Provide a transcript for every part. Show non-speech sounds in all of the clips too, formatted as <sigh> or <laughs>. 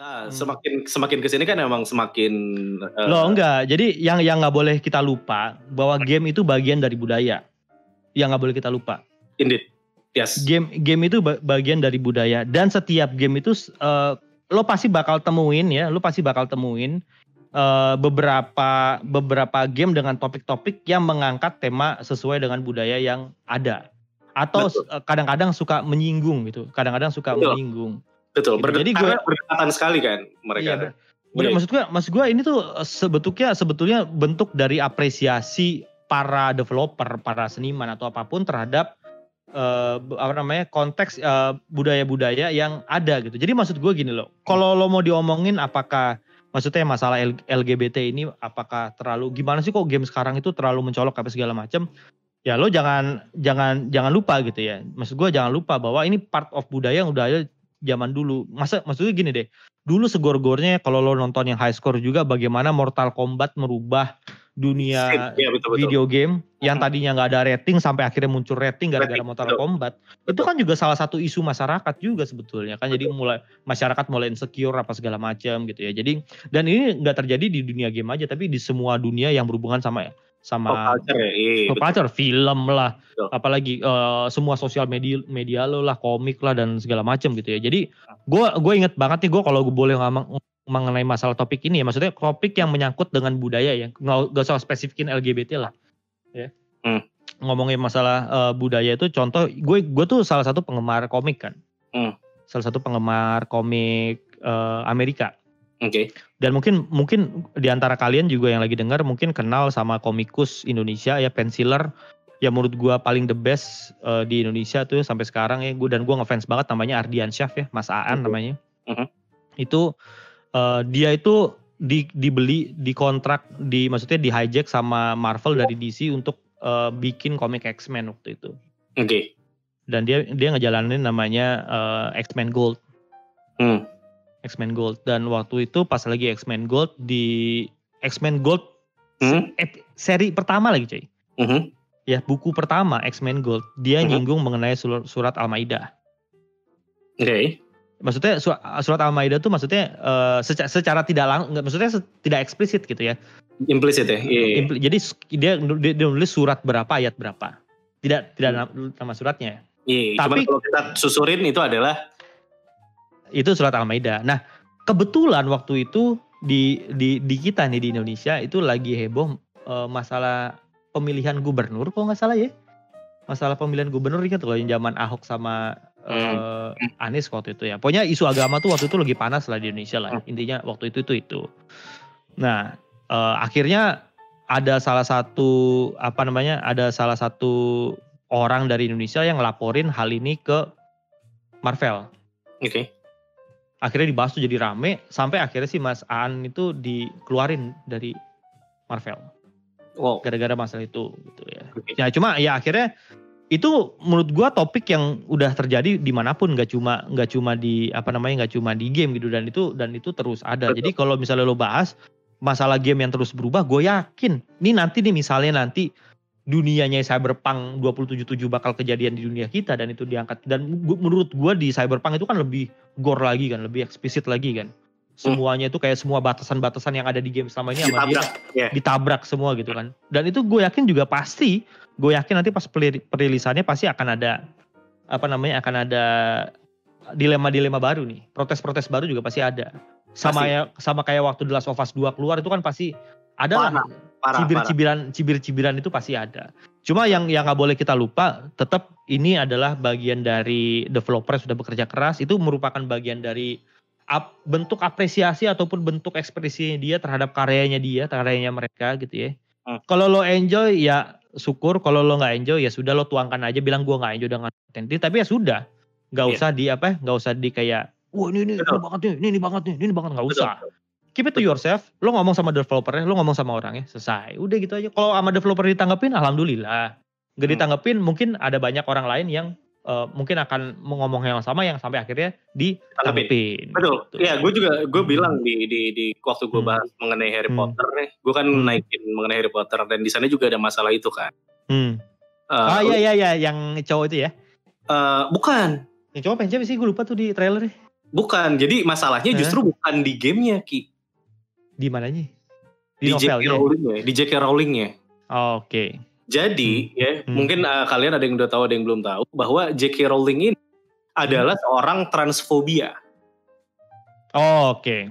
Ah, semakin semakin ke sini kan emang semakin uh, Loh enggak, jadi yang yang nggak boleh kita lupa bahwa game itu bagian dari budaya. Yang nggak boleh kita lupa. Indeed, yes. Game game itu ba- bagian dari budaya dan setiap game itu eh, lo pasti bakal temuin ya, lo pasti bakal temuin eh, beberapa beberapa game dengan topik-topik yang mengangkat tema sesuai dengan budaya yang ada. Atau eh, kadang-kadang suka menyinggung gitu, kadang-kadang suka Betul. menyinggung. Betul. Gitu. Jadi gua- berdekatan sekali kan mereka. Iya, ber- Iya. maksud gua, maksud gua ini tuh eh, sebetulnya sebetulnya bentuk dari apresiasi para developer, para seniman atau apa pun terhadap eh, apa namanya konteks eh, budaya-budaya yang ada gitu. Jadi maksud gue gini loh, kalau lo mau diomongin apakah maksudnya masalah LGBT ini apakah terlalu gimana sih kok game sekarang itu terlalu mencolok apa segala macam? Ya lo jangan jangan jangan lupa gitu ya. Maksud gue jangan lupa bahwa ini part of budaya yang udah ada zaman dulu. Masa maksudnya gini deh. Dulu segor-gornya kalau lo nonton yang high score juga bagaimana Mortal Kombat merubah dunia Iya, betul, betul. video game yang Mhm. tadinya nggak ada rating sampai akhirnya muncul rating gara-gara Mortal betul. Kombat. Itu kan juga salah satu isu masyarakat juga sebetulnya kan. Jadi mulai masyarakat mulai insecure apa segala macam gitu ya. Jadi dan ini nggak terjadi di dunia game aja tapi di semua dunia yang berhubungan sama Pop sama culture ya. Iya, pop culture, film lah, Betul. apalagi eh, semua sosial media media lo lah, komik lah dan segala macam gitu ya. Jadi gue gue inget banget nih gue kalau gue boleh ngomong mengenai masalah topik ini ya, maksudnya topik yang menyangkut dengan budaya ya, nggak nggak usah spesifikin LGBT lah, ya. Hmm. Ngomongin masalah eh, budaya itu contoh, gue gue tuh salah satu penggemar komik kan, Hmm. salah satu penggemar komik eh, Amerika Oke. dan mungkin mungkin di antara kalian juga yang lagi dengar mungkin kenal sama komikus Indonesia ya penciler yang menurut gua paling the best eh, di Indonesia tuh sampai sekarang ya gua dan gua ngefans banget namanya Ardian Syaf ya Mas Aan Mhm. namanya Mhm. itu eh, dia itu di, dibeli dikontrak di maksudnya di hijack sama Marvel dari DC untuk eh, bikin komik X-Men waktu itu Oke. dan dia dia ngejalanin namanya eh, X-Men Gold Hmm. X-Men Gold dan waktu itu pas lagi X-Men Gold di X-Men Gold Hmm. seri pertama lagi cuy Mhm. ya buku pertama X-Men Gold dia Mhm. nyinggung mengenai sur- surat Al-Maidah Oke. maksudnya su- surat Al-Maidah tuh maksudnya eh, secara, secara tidak lang nggak maksudnya se- tidak eksplisit gitu ya Implicit ya. Iya. iya. Impli- jadi dia, dia, dia nulis surat berapa ayat berapa tidak tidak nama, nama suratnya Iya. Tapi- Cuman kalau kita susurin itu adalah itu surat Al-Maidah. Nah kebetulan waktu itu di di di kita nih di Indonesia itu lagi heboh eh, masalah pemilihan gubernur kalau nggak salah ya. Masalah pemilihan gubernur ingat loh yang zaman Ahok sama eh, Anies waktu itu ya. Pokoknya isu agama tuh waktu itu lagi panas lah di Indonesia lah. Intinya waktu itu itu itu. Nah eh, akhirnya ada salah satu apa namanya ada salah satu orang dari Indonesia yang ngelaporin hal ini ke Marvel. Oke. Akhirnya dibahas tuh jadi rame sampai akhirnya sih Mas Aan itu dikeluarin dari Marvel Wow. gara-gara masalah itu gitu ya. Oke. Ya cuma ya akhirnya itu menurut gua topik yang udah terjadi di mana pun nggak cuma nggak cuma di apa namanya nggak cuma di game gitu dan itu dan itu terus ada. Betul. Jadi kalau misalnya lo bahas masalah game yang terus berubah, gue yakin nih nanti nih misalnya nanti dunianya Cyberpunk 2077 bakal kejadian di dunia kita dan itu diangkat dan menurut gua di Cyberpunk itu kan lebih gore lagi kan, lebih eksplisit lagi kan. Semuanya itu kayak semua batasan-batasan yang ada di game selama ini sama dia Ditabrak. Ya. ditabrak semua gitu kan. Dan itu gue yakin juga pasti, gue yakin nanti pas perilisannya pasti akan ada apa namanya akan ada dilema-dilema baru nih. Protes-protes baru juga pasti ada. Sama Pasti. ya sama kayak waktu The Last of Us 2 keluar itu kan pasti ada Parah, Parah, cibir-cibiran cibir-cibiran itu pasti ada. Cuma yang yang nggak boleh kita lupa, tetap ini adalah bagian dari developer yang sudah bekerja keras. Itu merupakan bagian dari ap- bentuk apresiasi ataupun bentuk ekspresi dia terhadap karyanya dia, karyanya mereka gitu ya. Hmm. Kalau lo enjoy ya syukur, kalau lo nggak enjoy ya sudah lo tuangkan aja bilang gua nggak enjoy dengan konten ini. Tapi ya sudah, nggak Iya. usah di apa, nggak usah di kayak, wah ini ini, ini banget nih, ini, ini banget nih, ini banget nggak Betul. Keep it to yourself. Lo ngomong sama developernya, lo ngomong sama orangnya, selesai. Udah gitu aja. Kalau sama developer ditanggepin, alhamdulillah. Gak Hmm. ditanggepin, mungkin ada banyak orang lain yang eh, mungkin akan ngomong yang sama yang sampai akhirnya ditanggepin. Betul. gitu. Iya, gue juga gue bilang di di di waktu gue Hmm. bahas mengenai Harry Hmm. Potter nih, gue kan Hmm. naikin mengenai Harry Potter dan di sana juga ada masalah itu kan. Hmm. Eh, ah iya iya iya, yang cowok itu ya. eh, bukan. Yang cowok pengen sih? Gue lupa tuh di trailer Bukan, jadi masalahnya justru bukan di gamenya Ki. Di mananya? Di, J.K. novelnya? Rowling-nya, di J.K. Rowling-nya. Oh, Oke. Jadi ya Hmm. mungkin uh, kalian ada yang udah tahu ada yang belum tahu bahwa J.K. Rowling ini adalah Hmm. seorang transfobia. Oh, Oke.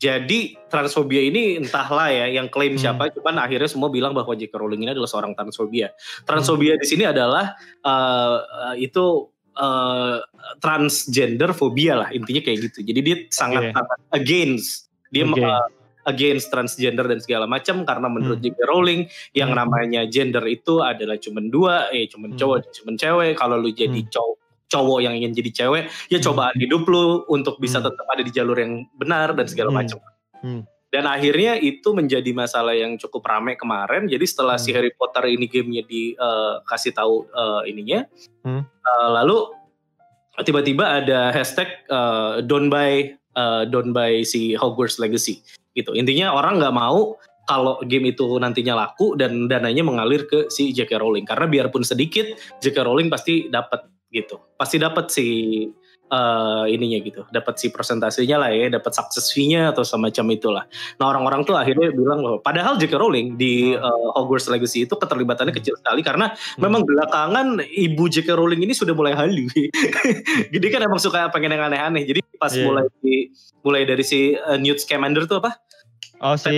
Jadi transfobia ini entahlah ya yang klaim Hmm. siapa, cuman akhirnya semua bilang bahwa J.K. Rowling ini adalah seorang transfobia. Transfobia di sini adalah uh, uh, itu uh, transgender fobia lah intinya kayak gitu. Jadi dia sangat, sangat against dia uh, against transgender dan segala macam karena menurut Hmm. J.K. Rowling yang Hmm. namanya gender itu adalah cuman dua, eh cuman Hmm. cowok dan cuman cewek. Kalau lu jadi Hmm. cowok cowok yang ingin jadi cewek, ya Hmm. cobaan hidup lu untuk bisa Hmm. tetap ada di jalur yang benar dan segala Hmm. macam. Hmm. Dan akhirnya itu menjadi masalah yang cukup rame kemarin. Jadi setelah si Hmm. Harry Potter ini gamenya dikasih tahu eh, ininya, Hmm. eh, lalu tiba-tiba ada hashtag eh, don't buy eh, don't buy si Hogwarts Legacy gitu. Intinya orang nggak mau kalau game itu nantinya laku dan dananya mengalir ke si J.K. Rowling karena biarpun sedikit J.K. Rowling pasti dapat gitu. Pasti dapat si eh, ininya gitu, dapat si persentasenya lah ya, dapat success fee-nya atau semacam itulah. Nah orang-orang tuh akhirnya bilang bahwa padahal J.K. Rowling di eh, Hogwarts Legacy itu keterlibatannya kecil sekali karena memang belakangan ibu J.K. Rowling ini sudah mulai halu. <laughs> Jadi kan emang suka pengen yang aneh-aneh. Jadi pas Iya. mulai di, mulai dari si uh, Newt Scamander tuh apa? Oh si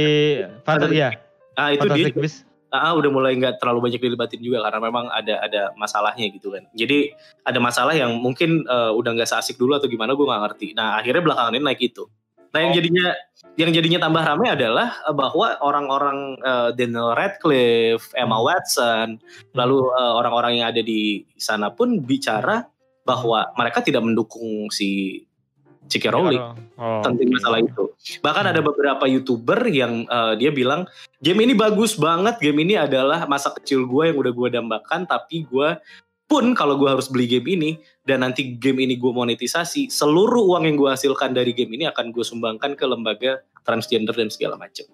Fantastic ya. Ah itu dia Fantastic Ah, udah mulai nggak terlalu banyak dilibatin juga karena memang ada ada masalahnya gitu kan. Jadi ada masalah yang mungkin uh, udah nggak seasik dulu atau gimana gue nggak ngerti. Nah akhirnya belakangan ini naik itu. Nah yang Oh. jadinya yang jadinya tambah ramai adalah uh, bahwa orang-orang uh, Daniel Radcliffe, Emma Hmm. Watson, lalu uh, orang-orang yang ada di sana pun bicara bahwa mereka tidak mendukung si J.K. Rowling Oh, tentang masalah itu. Bahkan Hmm. ada beberapa youtuber yang uh, dia bilang game ini bagus banget, game ini adalah masa kecil gue yang udah gue dambakan, tapi gue pun kalau gue harus beli game ini dan nanti game ini gue monetisasi, seluruh uang yang gue hasilkan dari game ini akan gue sumbangkan ke lembaga transgender dan segala macam.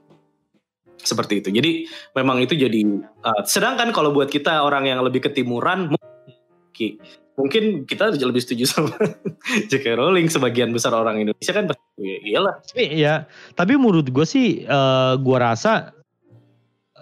Seperti itu. Jadi memang itu jadi. uh, sedangkan kalau buat kita orang yang lebih ketimuran, mungkin mungkin kita lebih setuju <laughs> sama J.K. Rowling sebagian besar orang Indonesia kan pasti ya iyalah Tapi ya, tapi menurut gue sih, eh gue rasa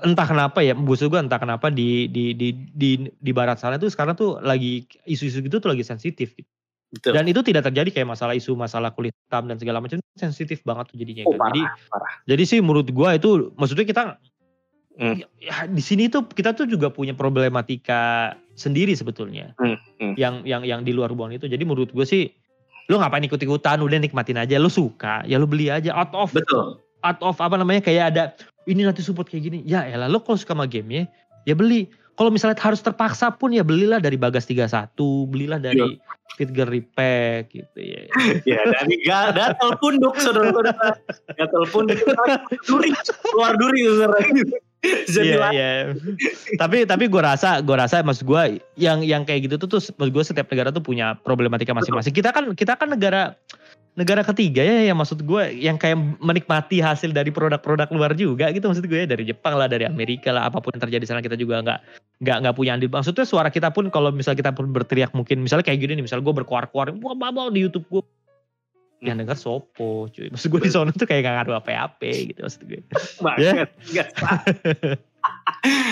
entah kenapa ya, gue entah kenapa di di di di di barat sana tuh sekarang tuh lagi isu-isu gitu tuh lagi sensitif. gitu. Betul. Dan itu tidak terjadi kayak masalah isu masalah kulit hitam dan segala macam sensitif banget tuh jadinya. Oh, kan. Jadi parah. jadi sih menurut gue itu maksudnya kita Hmm. ya, di sini tuh kita tuh juga punya problematika sendiri sebetulnya Hmm, hmm. yang yang yang di luar hubungan itu. Jadi menurut gue sih lu ngapain ikut-ikutan udah nikmatin aja lu suka ya lu beli aja out of Betul. out of apa namanya kayak ada ini nanti support kayak gini ya elah lo kalau suka sama game ya beli kalau misalnya harus terpaksa pun ya belilah dari Bagas 31 belilah dari Pitger Repack gitu ya <laughs> ya dari ga- gatel punduk saudara-saudara. Gatel punduk. Duri. Keluar duri saudara. Iya, lah. iya. tapi tapi gue rasa gue rasa maksud gue yang yang kayak gitu tuh tuh maksud gue setiap negara tuh punya problematika masing-masing kita kan kita kan negara negara ketiga ya yang maksud gue yang kayak menikmati hasil dari produk-produk luar juga gitu maksud gue ya dari Jepang lah dari Amerika lah apa pun yang terjadi di sana kita juga nggak nggak nggak punya andil maksudnya suara kita pun kalau misal kita pun berteriak mungkin misalnya kayak gini nih misal gue berkuar-kuar wah di YouTube gue yang denger sopo cuy maksud gue di sana tuh kayak gak ngaruh apa-apa gitu maksud gue Banget. Salah.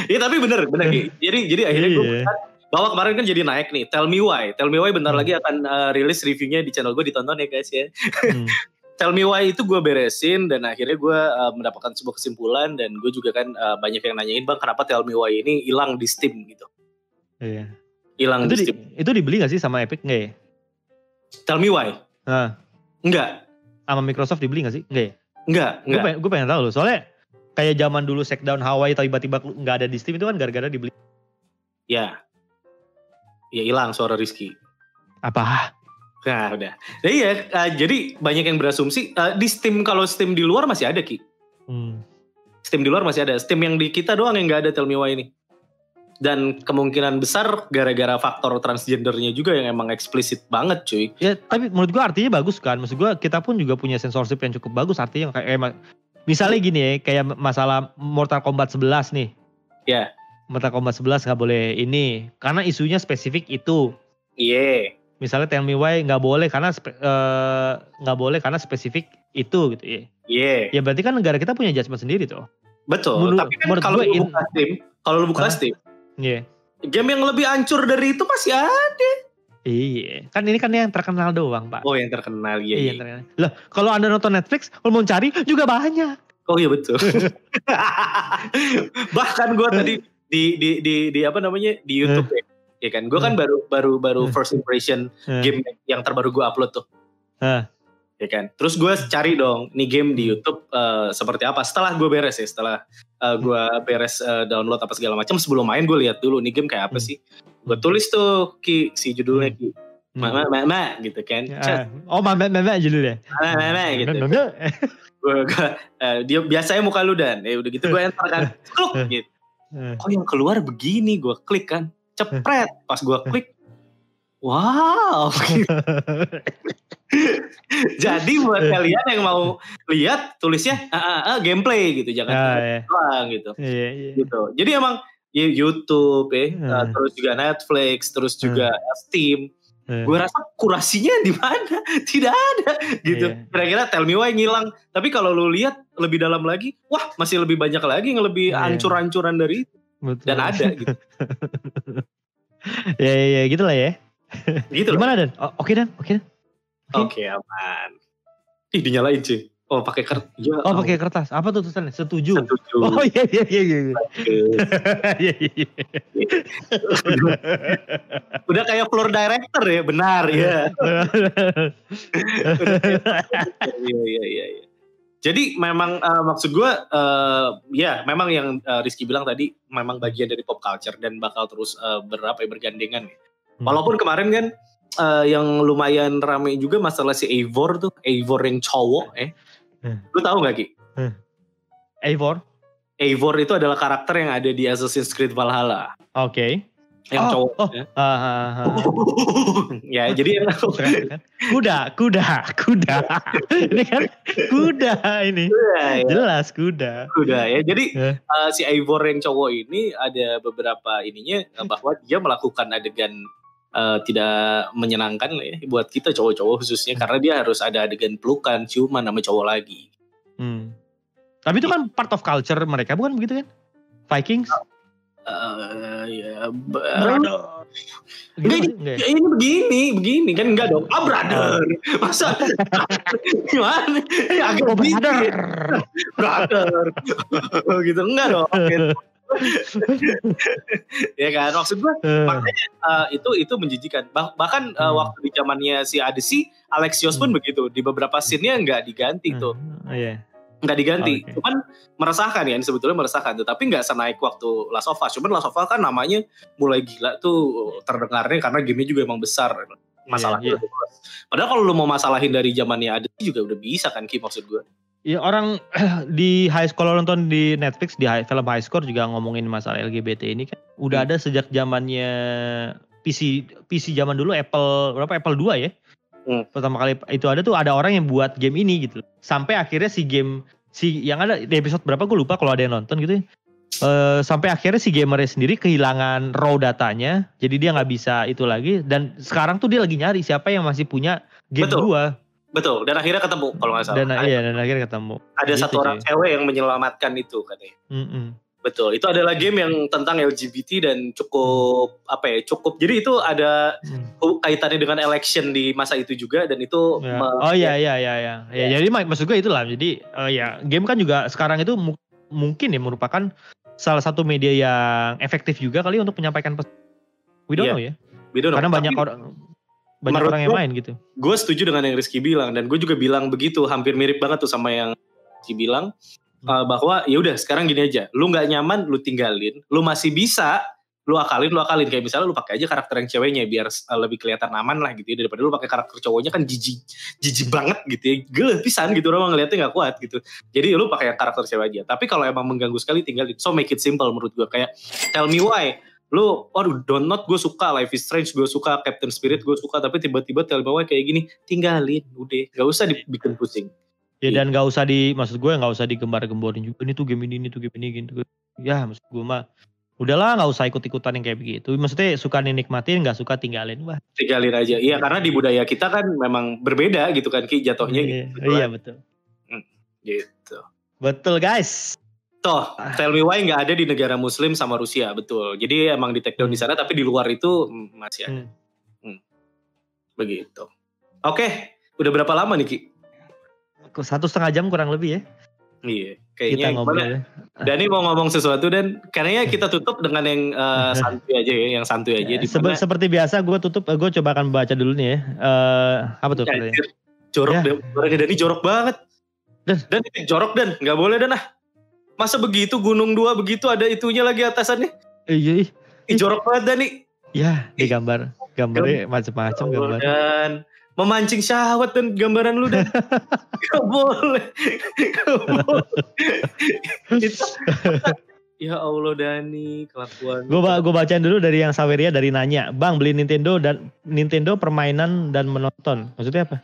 Iya tapi bener bener Ki. Jadi jadi akhirnya gue Iya. bahwa kemarin kan jadi naik nih. Tell me why. Tell me why bentar Hmm. lagi akan uh, rilis reviewnya di channel gue ditonton ya guys ya. Hmm. <laughs> Tell me why itu gue beresin dan akhirnya gue uh, mendapatkan sebuah kesimpulan dan gue juga kan uh, banyak yang nanyain bang kenapa Tell me why ini hilang di Steam gitu. Iya. Hilang di di, Steam. itu dibeli gak sih sama Epic nggak ya? Tell me why. Nah, Enggak. sama Microsoft dibeli gak sih? Nggak ya? Enggak, Gue enggak. pengen, gue pengen tahu loh. Soalnya kayak zaman dulu Shakedown Hawaii tiba-tiba nggak ada di Steam itu kan gara-gara dibeli. Ya. Ya hilang suara Rizky. Apa? Nah udah. Nah, iya, uh, jadi banyak yang berasumsi uh, di Steam kalau Steam di luar masih ada ki. Hmm. Steam di luar masih ada. Steam yang di kita doang yang nggak ada Tell Me Why ini. Dan kemungkinan besar gara-gara faktor transgendernya juga yang emang eksplisit banget cuy. Ya tapi menurut gua artinya bagus kan. Maksud gua kita pun juga punya censorship yang cukup bagus. Artinya kayak eh, ma- misalnya gini ya, kayak masalah Mortal Kombat 11 nih. Ya. Mortal Kombat 11 nggak boleh ini karena isunya spesifik itu. Iya. misalnya Tell Me Why nggak boleh karena eh, nggak boleh karena spesifik itu gitu ya. Iya, Ya berarti kan negara kita punya judgement sendiri tuh. betul. Menurut- Tapi kan kalau lu in- buka Steam, kalau lu buka? Steam, Iya. game yang lebih hancur dari itu masih ada. Iya, kan ini kan yang terkenal doang, Pak. Oh, yang terkenal ya. Iya, yang terkenal. Loh, kalau Anda nonton Netflix, kalau mau cari juga banyak. Oh iya betul. <laughs> Bahkan gue tadi di di di di apa namanya di YouTube ya. Ya kan, gue kan baru baru baru Hmm. first impression game yang terbaru gue upload tuh. Ya kan. Terus gue cari dong, nih game di YouTube eh, seperti apa. Setelah gue beres ya, setelah gue beres eh, download apa segala macam, sebelum main gue lihat dulu nih game kayak apa Hmm. sih. Gue tulis tuh ki si judulnya ki, Hmm. mama mama gitu kan. Ah, Oh, mama mama judulnya. Mama mama gitu. Mama. Gue dia biasanya muka lu dan, ya udah gitu gue enter kan, Kluk, gitu. Eh. kok yang keluar begini gue klik kan cepret pas gue klik wow <laughs> <laughs> <laughs> jadi buat kalian yang mau lihat tulisnya ah, ah, ah, gameplay gitu jangan Ah, iya. doang gitu Iya, iya. gitu jadi emang ya YouTube ya Hmm. uh, terus juga Netflix terus juga Steam Hmm. gue rasa kurasinya di mana <laughs> tidak ada gitu Iya. kira-kira Tell Me Why ngilang tapi kalau lu lihat lebih dalam lagi wah masih lebih banyak lagi yang lebih Iya. hancur-hancuran dari itu Betul. dan ada <laughs> gitu ya, ya, ya, gitu lah ya. gitu. Gimana Dan? Oke Dan, oke Dan. Oke aman. Ih dinyalain cuy. Oh pakai kertas. Ya, Oh, pakai kertas. Apa tuh tulisannya? Setuju. Setuju. Oh iya iya iya iya. iya. Iya iya. Udah kayak floor director ya, benar ya. Iya iya iya. iya. Jadi memang eh, maksud gue, eh, ya memang yang eh, Rizky bilang tadi memang bagian dari pop culture dan bakal terus eh, berapa ya, bergandengan. ya. Walaupun kemarin kan eh, yang lumayan rame juga masalah si Eivor tuh, Eivor yang cowok, eh. Hmm. Lu tahu gak Ki? Eivor. Eivor itu adalah karakter yang ada di Assassin's Creed Valhalla. Oke. Yang Oh, cowok. oh. ya. Ah, ah, ah. ya jadi? Kuda, kuda, kuda. <laughs> ini kan kuda ini. ya, Jelas kuda. udah ya. Jadi uh, si Eivor yang cowok ini ada beberapa ininya uh, bahwa dia melakukan adegan uh, tidak menyenangkan lah ya buat kita cowok-cowok khususnya karena dia harus ada adegan pelukan, ciuman sama cowok lagi. Hmm. Tapi itu kan part of culture mereka bukan begitu kan? Vikings. Uh, ya, Brother. Enggak? Enggak ya? ini begini, begini kan enggak dong. Ah brother, <laughs> masa gimana? Ya, agak Oh, dikit. brother. brother <laughs> gitu enggak dong gitu. Ya kan? Maksud gue Eh, uh, itu itu menjijikan. Bah- bahkan uh, Hmm. waktu di zamannya si Adesi Alexios pun begitu. Di beberapa scene-nya nggak diganti tuh. Oh, iya. nggak diganti. Oke. cuman meresahkan ya sebetulnya meresahkan tetapi nggak senaik waktu Last of Us. Cuman Last of Us kan namanya mulai gila tuh terdengarnya karena game juga emang besar. Masalahnya Iya, lebih luas. padahal kalau lu mau masalahin dari zamannya Adesi juga udah bisa kan Ki maksud gue Ya orang <clears throat> di high school nonton di Netflix di high, film High Score juga ngomongin masalah LGBT ini kan udah Hmm. ada sejak zamannya PC PC zaman dulu Apple berapa Apple 2 ya. Hmm. Pertama kali itu ada tuh ada orang yang buat game ini gitu. Sampai akhirnya si game si yang ada di episode berapa gue lupa kalau ada yang nonton gitu ya. Eh, sampai akhirnya si gamernya sendiri kehilangan raw datanya, jadi dia nggak bisa itu lagi. Dan sekarang tuh dia lagi nyari siapa yang masih punya game Betul. gua. Betul dan akhirnya ketemu kalau nggak salah Dan ada, iya dan akhirnya ketemu. ada gitu, satu orang cewek yang menyelamatkan itu katanya Mm-mm. Betul, itu adalah game yang tentang LGBT dan cukup apa ya, cukup. Jadi itu ada Hmm. kaitannya dengan election di masa itu juga dan itu Ya. me- Oh iya iya iya iya. Ya, jadi mak- maksud gue itulah. Jadi eh, ya game kan juga sekarang itu mu- mungkin ya merupakan salah satu media yang efektif juga kali untuk menyampaikan pesan. We don't Iya. know ya. we don't know. Karena Tapi banyak orang banyak menurut orang yang main gitu. Gue setuju dengan yang Rizky bilang dan gue juga bilang begitu, hampir mirip banget tuh sama yang Rizky bilang uh, bahwa ya udah sekarang gini aja, lu nggak nyaman, lu tinggalin, lu masih bisa, lu akalin, lu akalin. Kayak misalnya lu pakai aja karakter yang ceweknya biar uh, lebih kelihatan aman lah gitu ya daripada lu pakai karakter cowoknya kan jijik jijik banget gitu ya gele pisan gitu orang ngeliatnya nggak kuat gitu. Jadi lu pakai karakter cewek aja. Tapi kalau emang mengganggu sekali tinggalin. So make it simple menurut gue kayak tell me why lu don't not gue suka Life is Strange gue suka Captain Spirit gue suka tapi tiba-tiba why kayak gini tinggalin udah gak usah dibikin pusing Ya Iya. dan gak usah di maksud gue nggak usah digembar-gemborin juga ini tuh game ini ini tuh game ini gitu. Ya maksud gue mah udahlah nggak usah ikut-ikutan yang kayak begitu. Maksudnya suka dinikmatin, nggak suka tinggalin. Wah, tinggalin aja. Iya karena di budaya kita kan memang berbeda gitu kan Ki jatuhnya iya, gitu. iya betul. Gitu. Betul guys. Toh, tell me why nggak ada di negara Muslim sama Rusia, betul. Jadi emang di take down di sana, tapi di luar itu masih ada. Hmm. Begitu. Oke, udah berapa lama nih Ki? Satu setengah jam kurang lebih ya Iya, kita kayaknya ngobrol. gimana? ya. Dani mau ngomong sesuatu dan kayaknya kita tutup dengan yang eh, <laughs> santuy aja ya, yang santuy aja. Ya, di sebe- mana- seperti biasa gue tutup, gue coba akan baca dulu nih ya. Eh, apa tuh? Anjir, jorok Ya. Dani jorok banget. Dan. Dan jorok dan nggak boleh dan ah. Masa begitu gunung dua begitu ada itunya lagi atasannya? Iya, iya. Ih, jorok banget Dani. ya di gambar, gambarnya macam-macam gambar. Dan memancing syahwat dan gambaran lu dan <laughs> gak boleh. Gak boleh. Itu- ya Allah Dani kelakuan. Gue gue bacain dulu dari yang Saweria dari nanya, bang beli Nintendo dan Nintendo permainan dan menonton. Maksudnya apa?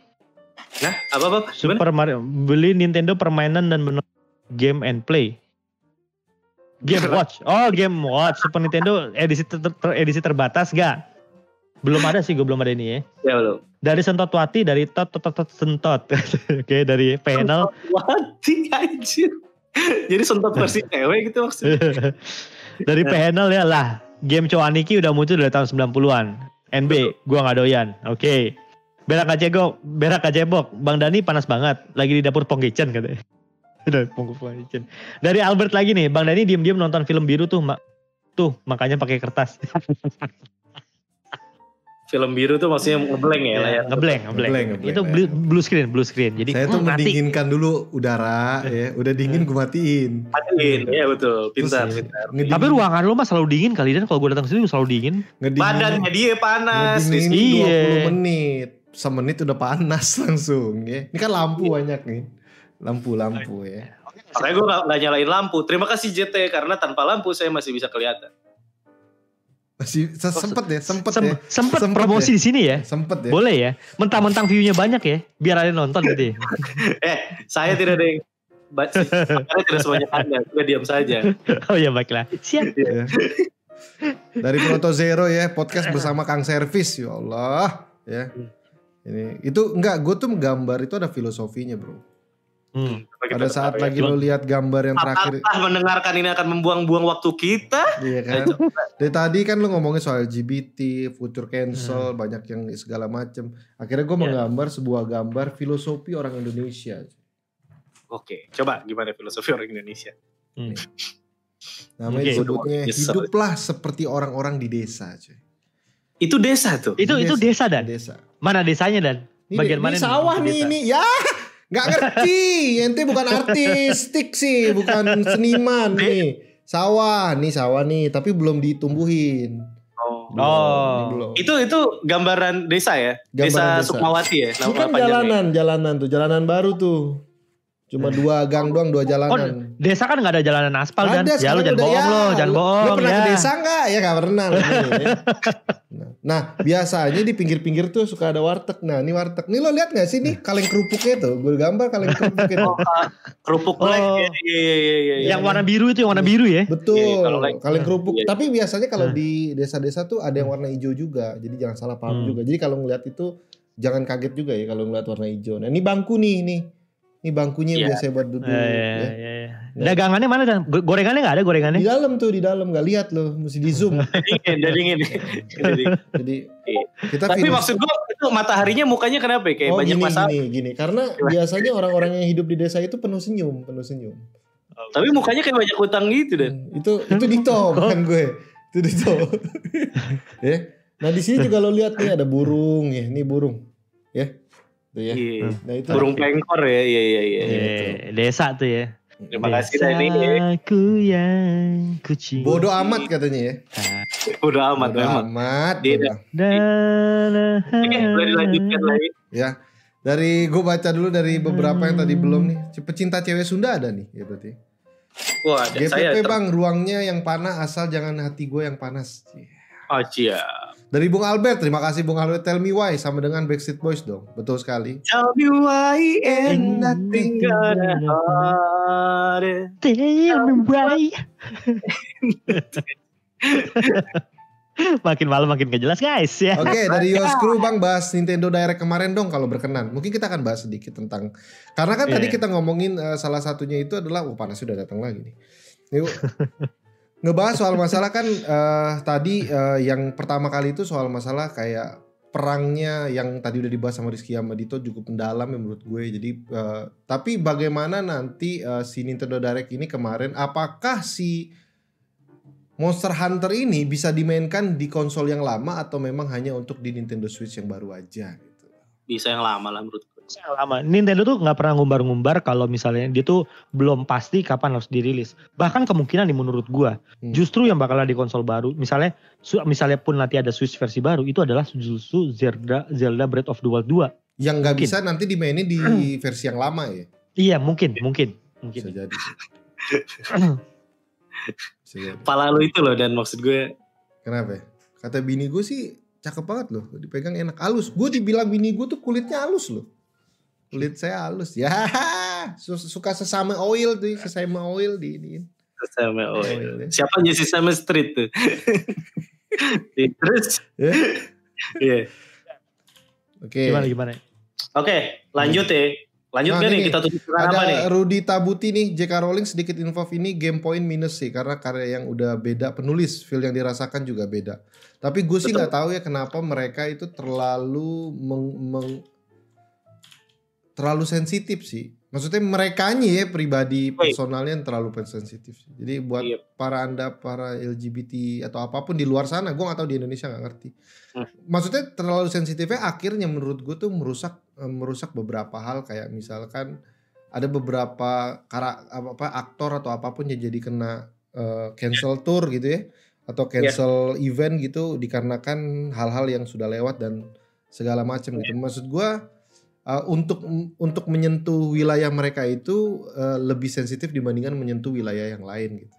Nah, apa apa? Super Mario beli Nintendo permainan dan menonton game and play. Game Watch. Oh, Game Watch Super Nintendo edisi ter- ter- edisi terbatas gak? Belum ada sih, gue belum ada ini ya. Ya belum. Dari Sentot Wati, dari Tot Tot Tot, Tot Sentot. <laughs> Oke, dari panel. Wati anjir. Jadi sentot versi <laughs> cewek gitu maksudnya. <laughs> dari panel ya lah. Game Coaniki udah muncul dari tahun 90-an. NB, gua nggak doyan. Oke. Berak kacebok, berak kacebok. Bang Dani panas banget. Lagi di dapur Pong Kitchen katanya. Dari Albert lagi nih, Bang Dani diem-diem nonton film biru tuh, Mak. Tuh, makanya pakai kertas. <laughs> Film biru tuh maksudnya ngeblank ya layar. ngeblank, ngeblank. Ngeblank, ngeblank, Itu ya. blue, blue screen, blue screen. Jadi Saya tuh hmm, mati. mendinginkan dulu udara ya. Udah dingin gue matiin. Matiin, ya betul. Pintar, Terus, pintar. ngedingin- Tapi ruangan lu mah selalu dingin kali dan kalau gue datang ke sini selalu dingin. ngedingin- Badannya dia panas. ngedingin. Iya. 20 menit. Semenit udah panas <laughs> langsung ya. Ini kan lampu banyak nih. Lampu-lampu ya. Makanya gue gak, gak nyalain lampu. Terima kasih JT karena tanpa lampu saya masih bisa kelihatan. Masih se- sempet ya, sempet Sem- ya. sempet, Sempet promosi di sini ya. Sempet ya. Boleh ya. Mentang-mentang view-nya banyak ya. Biar ada nonton <laughs> gitu ya. Eh, saya tidak ada yang... Saya tidak sebanyak Anda. Sudah diam saja. Oh ya baiklah. Siap. Ya. Dari Proto Zero ya, podcast bersama Kang Servis, ya Allah, ya. Ini itu enggak, gue tuh gambar itu ada filosofinya bro. Hmm. Pada saat lagi lo lihat gambar yang terakhir, Apakah mendengarkan ini akan membuang-buang waktu kita? iya kan? Dari tadi kan lo ngomongin soal LGBT, future cancel, banyak yang segala macem. Akhirnya gue Ya. menggambar sebuah gambar filosofi orang Indonesia. Oke, coba gimana filosofi orang Indonesia? Hmm. Namanya Oke. disebutnya Nyesel. hiduplah seperti orang-orang di desa. Cuy. Itu desa tuh. Itu itu desa dan. Desa. Mana desanya dan? Ini, Bagian ini mana nih? sawah nih ini ya nggak ngerti ente bukan artistik sih bukan seniman nih sawah nih sawah nih tapi belum ditumbuhin Oh. Belum, Oh. belum. Itu itu gambaran desa ya? Gambaran desa, desa. Sukmawati ya? ini kan panjangnya. jalanan jalanan tuh jalanan baru tuh cuma dua gang doang dua jalanan Desa kan nggak ada jalanan aspal dan. Ya lu jangan bohong ya. lo, jangan Lu- bohong Lu pernah ya. ke desa nggak? Ya nggak pernah. lah, <laughs> nih, ya. Nah, Nah biasanya di pinggir-pinggir tuh suka ada warteg. Nah ini warteg. Nih lo lihat nggak sih nih kaleng kerupuknya tuh? Gue gambar kaleng kerupuknya. tuh. Kerupuk Oh. Iya, iya, iya, iya, iya. Yang warna biru itu yang warna biru ya. Betul. Iya, kalau like- kaleng kerupuk. Iya. Tapi biasanya kalau Hmm. di desa-desa tuh ada yang warna hijau juga. Jadi jangan salah paham Hmm. juga. Jadi kalau ngeliat itu jangan kaget juga ya kalau ngeliat warna hijau. Nah ini bangku nih nih. Ini bangkunya yang Iya. biasa buat duduk. Eh, iya, ya. iya, iya. Dagangannya mana dan? Go- Gorengannya nggak ada Di gorengannya? dalam tuh di dalam nggak lihat loh, mesti di zoom. <laughs> dingin, udah dingin. <laughs> Jadi, Jadi Iya. kita Tapi finish- maksud gua itu mataharinya mukanya kenapa ya? Kayak oh banyak gini, masalah. gini gini karena biasanya orang-orang yang hidup di desa itu penuh senyum penuh senyum Tapi mukanya kayak banyak utang gitu dan. Hmm, itu itu Dito bukan <laughs> gue itu Dito ya nah di sini juga lo lihat nih ada burung ya ini burung ya tuh ya Iya. nah itu Burung pengkor ya, iya iya iya. Iya. Desa tuh ya. Terima kasih Dani. Desaku yang ku cinta. bodoh amat katanya ya <laughs> Udah amat bodoh memang. amat Dia bodoh. Dan Oke, boleh dilanjutkan lagi. ya dari gue baca dulu dari beberapa yang tadi belum nih pecinta cewek Sunda ada nih ya berarti Wah, ada saya. GPP ter- bang ruangnya yang panas asal jangan hati gue yang panas Oh, siap. Dari Bung Albert, terima kasih Bung Albert. Tell me why sama dengan Backstreet Boys dong. Betul sekali. Tell me why ain't nothing gonna hurt it. Tell me why. <laughs> makin malam makin gak jelas guys ya. Oke, dari Yoskru <laughs> Bang bahas Nintendo Direct kemarin dong kalau berkenan. Mungkin kita akan bahas sedikit tentang karena kan tadi Iya. kita ngomongin eh, salah satunya itu adalah oh panas sudah datang lagi nih. Yuk. <laughs> Ngebahas soal masalah kan eh, tadi eh, yang pertama kali itu soal masalah kayak perangnya yang tadi udah dibahas sama Rizky Amadito cukup mendalam ya menurut gue. Jadi eh, tapi bagaimana nanti eh, si Nintendo Direct ini kemarin apakah si Monster Hunter ini bisa dimainkan di konsol yang lama atau memang hanya untuk di Nintendo Switch yang baru aja gitu. Bisa yang lama lah menurut. Lama. Nintendo tuh nggak pernah ngumbar-ngumbar kalau misalnya dia tuh belum pasti kapan harus dirilis. Bahkan kemungkinan nih menurut gua, Hmm. justru yang bakal ada di konsol baru, misalnya su- misalnya pun nanti ada Switch versi baru, itu adalah justru Zelda Zelda Breath of the Wild 2. Yang nggak bisa nanti dimainin di <clears throat> versi yang lama ya. Iya, mungkin, mungkin, Bisa mungkin. jadi. <clears throat> Bisa jadi. Pala lu itu loh dan maksud gue Kenapa? ya? Kata bini gue sih cakep banget loh. Dipegang enak halus. Gue dibilang bini gue tuh kulitnya halus loh. Kulit saya halus. Ya <laughs> su- suka sesama oil tuh, sesama oil di ini. sama oh, Oil, ya. siapa aja sih sama street tuh. <laughs> Terus Ya. Iya. Oke. Gimana gimana? Oke, lanjut ya. Lanjut Nah, nih nih, kita tutup dengan apa nih? Ada Rudy Tabuti nih, JK Rowling sedikit info ini game point minus sih karena karya yang udah beda penulis, feel yang dirasakan juga beda. Tapi gue sih nggak tahu ya kenapa mereka itu terlalu meng- meng- terlalu sensitif sih. Maksudnya mereka ya pribadi personalnya yang terlalu sensitif. sih. Jadi buat Iya. para anda para LGBT atau apa pun di luar sana, gue nggak tahu di Indonesia nggak ngerti. Hmm. Maksudnya terlalu sensitifnya akhirnya menurut gue tuh merusak eh, merusak beberapa hal kayak misalkan ada beberapa kara, apa, apa aktor atau apa pun yang jadi kena eh, cancel tour gitu ya atau cancel event gitu dikarenakan hal-hal yang sudah lewat dan segala macam gitu. Maksud gua eh, untuk untuk menyentuh wilayah mereka itu eh, lebih sensitif dibandingkan menyentuh wilayah yang lain gitu.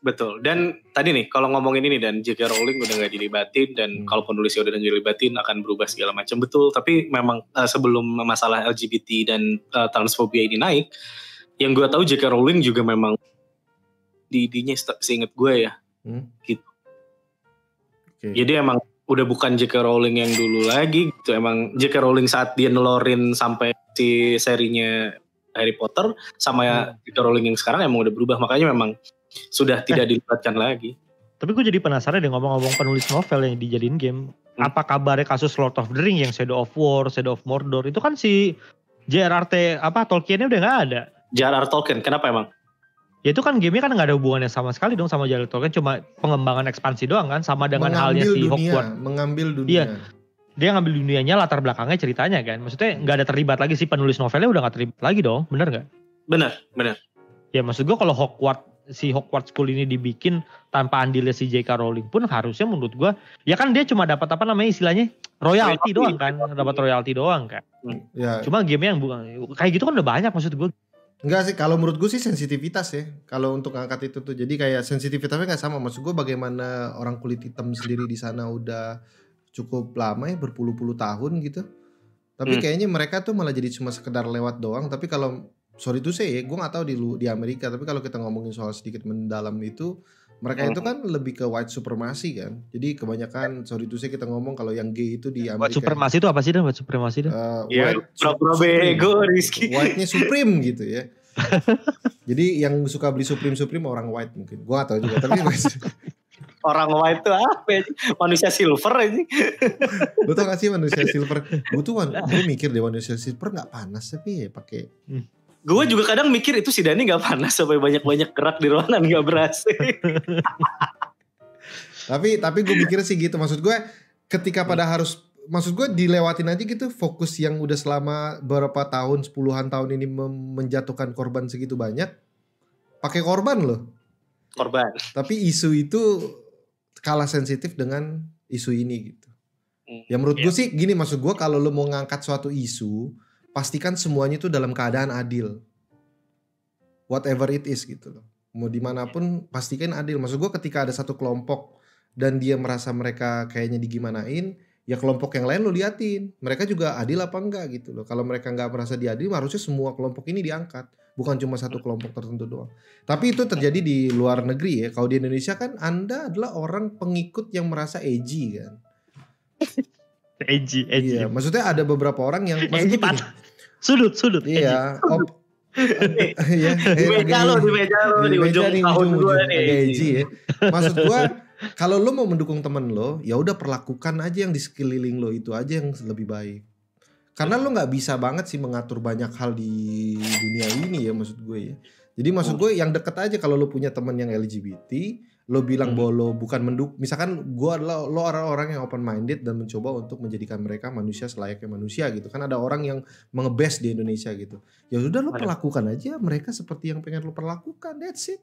Betul. Dan tadi nih kalau ngomongin ini dan J.K. Rowling udah nggak dilibatin dan Hmm. kalau penulisnya udah nggak dilibatin akan berubah segala macam betul. Tapi memang eh, sebelum masalah LGBT dan eh, transfobia ini naik, yang gue tahu J.K. Rowling juga memang di dinya seinget gue ya. Hmm? Gitu. Oke. Jadi emang udah bukan J.K. Rowling yang dulu lagi gitu. Emang J.K. Rowling saat dia nelorin sampai si serinya Harry Potter sama ya J.K. Rowling yang sekarang emang udah berubah. Makanya memang sudah tidak dilibatkan lagi. Tapi gue jadi penasaran deh ngomong-ngomong penulis novel yang dijadiin game. Hmm. Apa kabarnya kasus Lord of the Ring yang Shadow of War, Shadow of Mordor itu kan si JRRT apa Tolkiennya udah nggak ada. J.R.R. Tolkien, kenapa emang? Ya itu kan gamenya kan nggak ada hubungannya sama sekali dong sama J.R.R. Tolkien cuma pengembangan ekspansi doang kan sama dengan halnya mengambil si dunia, Hogwarts. mengambil dunia. Iya. Dia ngambil dunianya latar belakangnya ceritanya kan. Maksudnya nggak ada terlibat lagi si penulis novelnya udah nggak terlibat lagi dong, bener nggak? Benar, benar. Ya maksud gue kalau Hogwarts si Hogwarts School ini dibikin tanpa andilnya si J.K. Rowling pun harusnya menurut gua ya kan dia cuma dapat apa namanya istilahnya Royalty, royalty doang kan, dapat royalty doang kan. Ya, Cuma game yang bukan kayak gitu kan udah banyak maksud gue. Enggak sih, kalau menurut gue sih sensitivitas ya. Kalau untuk angkat itu tuh, jadi kayak sensitivitasnya nggak sama. Maksud gue bagaimana orang kulit hitam sendiri di sana udah cukup lama ya, berpuluh-puluh tahun gitu. Tapi Hmm. kayaknya mereka tuh malah jadi cuma sekedar lewat doang. Tapi kalau sorry tuh saya, gue nggak tahu di di Amerika. Tapi kalau kita ngomongin soal sedikit mendalam itu, mereka itu kan lebih ke white supremacy kan. Jadi kebanyakan sorry tuh saya kita ngomong kalau yang gay itu di Amerika. supremasi itu apa sih dan buat supremasi itu? eh, Iya, white pura-pura bego Rizky. White-nya Supreme <laughs> gitu ya. Jadi yang suka beli Supreme Supreme orang white mungkin. Gua gak tahu juga tapi <laughs> Orang white tuh apa ya? Manusia silver aja. lu tau gak sih manusia <laughs> silver? Gue tuh gue mikir deh manusia silver nggak panas tapi ya pakai Gue juga kadang mikir itu si Dani gak panas sampai banyak-banyak gerak di ruangan gak berhasil. tapi tapi gue mikir sih gitu maksud gue ketika pada harus maksud gue dilewatin aja gitu fokus yang udah selama beberapa tahun puluhan tahun ini menjatuhkan korban segitu banyak pakai korban loh Korban. tapi isu itu kalah sensitif dengan isu ini gitu Hmm, Ya menurut iya. gue sih gini maksud gue kalau lo mau ngangkat suatu isu pastikan semuanya itu dalam keadaan adil. Whatever it is gitu loh. Mau di mana pun pastikan adil. Maksud gue ketika ada satu kelompok dan dia merasa mereka kayaknya digimanain, ya kelompok yang lain lo liatin. Mereka juga adil apa enggak gitu loh. Kalau mereka nggak merasa diadil harusnya semua kelompok ini diangkat. bukan cuma satu kelompok tertentu doang. Tapi itu terjadi di luar negeri ya. Kalau di Indonesia kan Anda adalah orang pengikut yang merasa edgy kan. Edgy, edgy. Iya, maksudnya ada beberapa orang yang edgy patah. Sudut, sudut. Iya, op, <laughs> Iya, di meja lo, di meja lo, di, ujung tahun gue nih. edgy ya. Maksud gua kalau lo mau mendukung temen lo, ya udah perlakukan aja yang di sekeliling lo itu aja yang lebih baik. Karena lo nggak bisa banget sih mengatur banyak hal di dunia ini ya maksud gue ya. Jadi maksud gue yang deket aja kalau lo punya temen yang LGBT, lo bilang Hmm. bahwa lo bukan menduk, misalkan gue adalah lo orang-orang yang open minded dan mencoba untuk menjadikan mereka manusia selayaknya manusia gitu. Kan ada orang yang mengebes di Indonesia gitu. Ya udah lo perlakukan aja mereka seperti yang pengen lo perlakukan. That's it.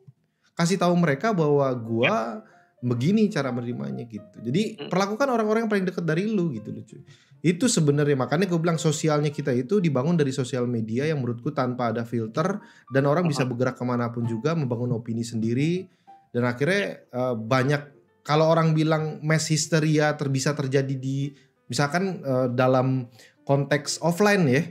Kasih tahu mereka bahwa gua begini cara menerimanya gitu. Jadi Hmm. perlakukan orang-orang yang paling deket dari lu gitu loh cuy. Itu sebenarnya makanya gue bilang sosialnya kita itu dibangun dari sosial media yang menurutku tanpa ada filter dan orang bisa bergerak ke mana pun juga membangun opini sendiri dan akhirnya eh, banyak kalau orang bilang mass hysteria ter bisa terjadi di misalkan eh, dalam konteks offline ya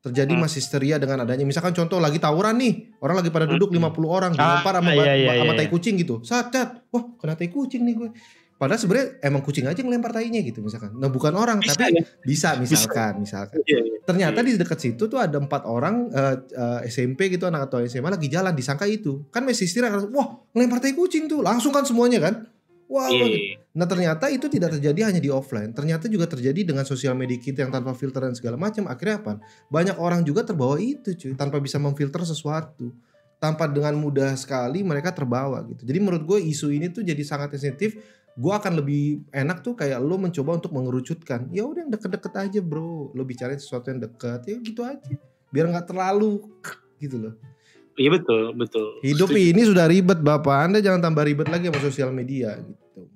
terjadi Hmm. mass hysteria dengan adanya misalkan contoh lagi tawuran nih orang lagi pada duduk Hmm. 50 orang Ah, dilempar sama, iya, iya, sama iya, tai iya. kucing gitu sacat wah kena tai kucing nih gue padahal sebenarnya emang kucing aja yang lempar tainya gitu misalkan. Nah bukan orang Bisa tapi ya? bisa misalkan misalkan. Iya, iya. ternyata di dekat situ tuh ada empat orang eh, eh, SMP gitu anak atau SMA lagi jalan disangka itu. Kan masih istirahat wah ngelempar tai kucing tuh. Langsung kan semuanya kan? Wah Iya, wah, iya. gitu. nah ternyata itu tidak terjadi hanya di offline. Ternyata juga terjadi dengan sosial media kita yang tanpa filter dan segala macam. Akhirnya apa? Banyak orang juga terbawa itu cuy. Tanpa bisa memfilter sesuatu. Tanpa dengan mudah sekali mereka terbawa gitu. Jadi menurut gue isu ini tuh jadi sangat sensitif gue akan lebih enak tuh kayak lo mencoba untuk mengerucutkan. Ya udah yang deket-deket aja bro. Lo bicarain sesuatu yang deket ya gitu aja. Biar nggak terlalu gitu loh. Iya betul, betul. hidup Setuju. ini sudah ribet bapak. Anda jangan tambah ribet lagi sama sosial media gitu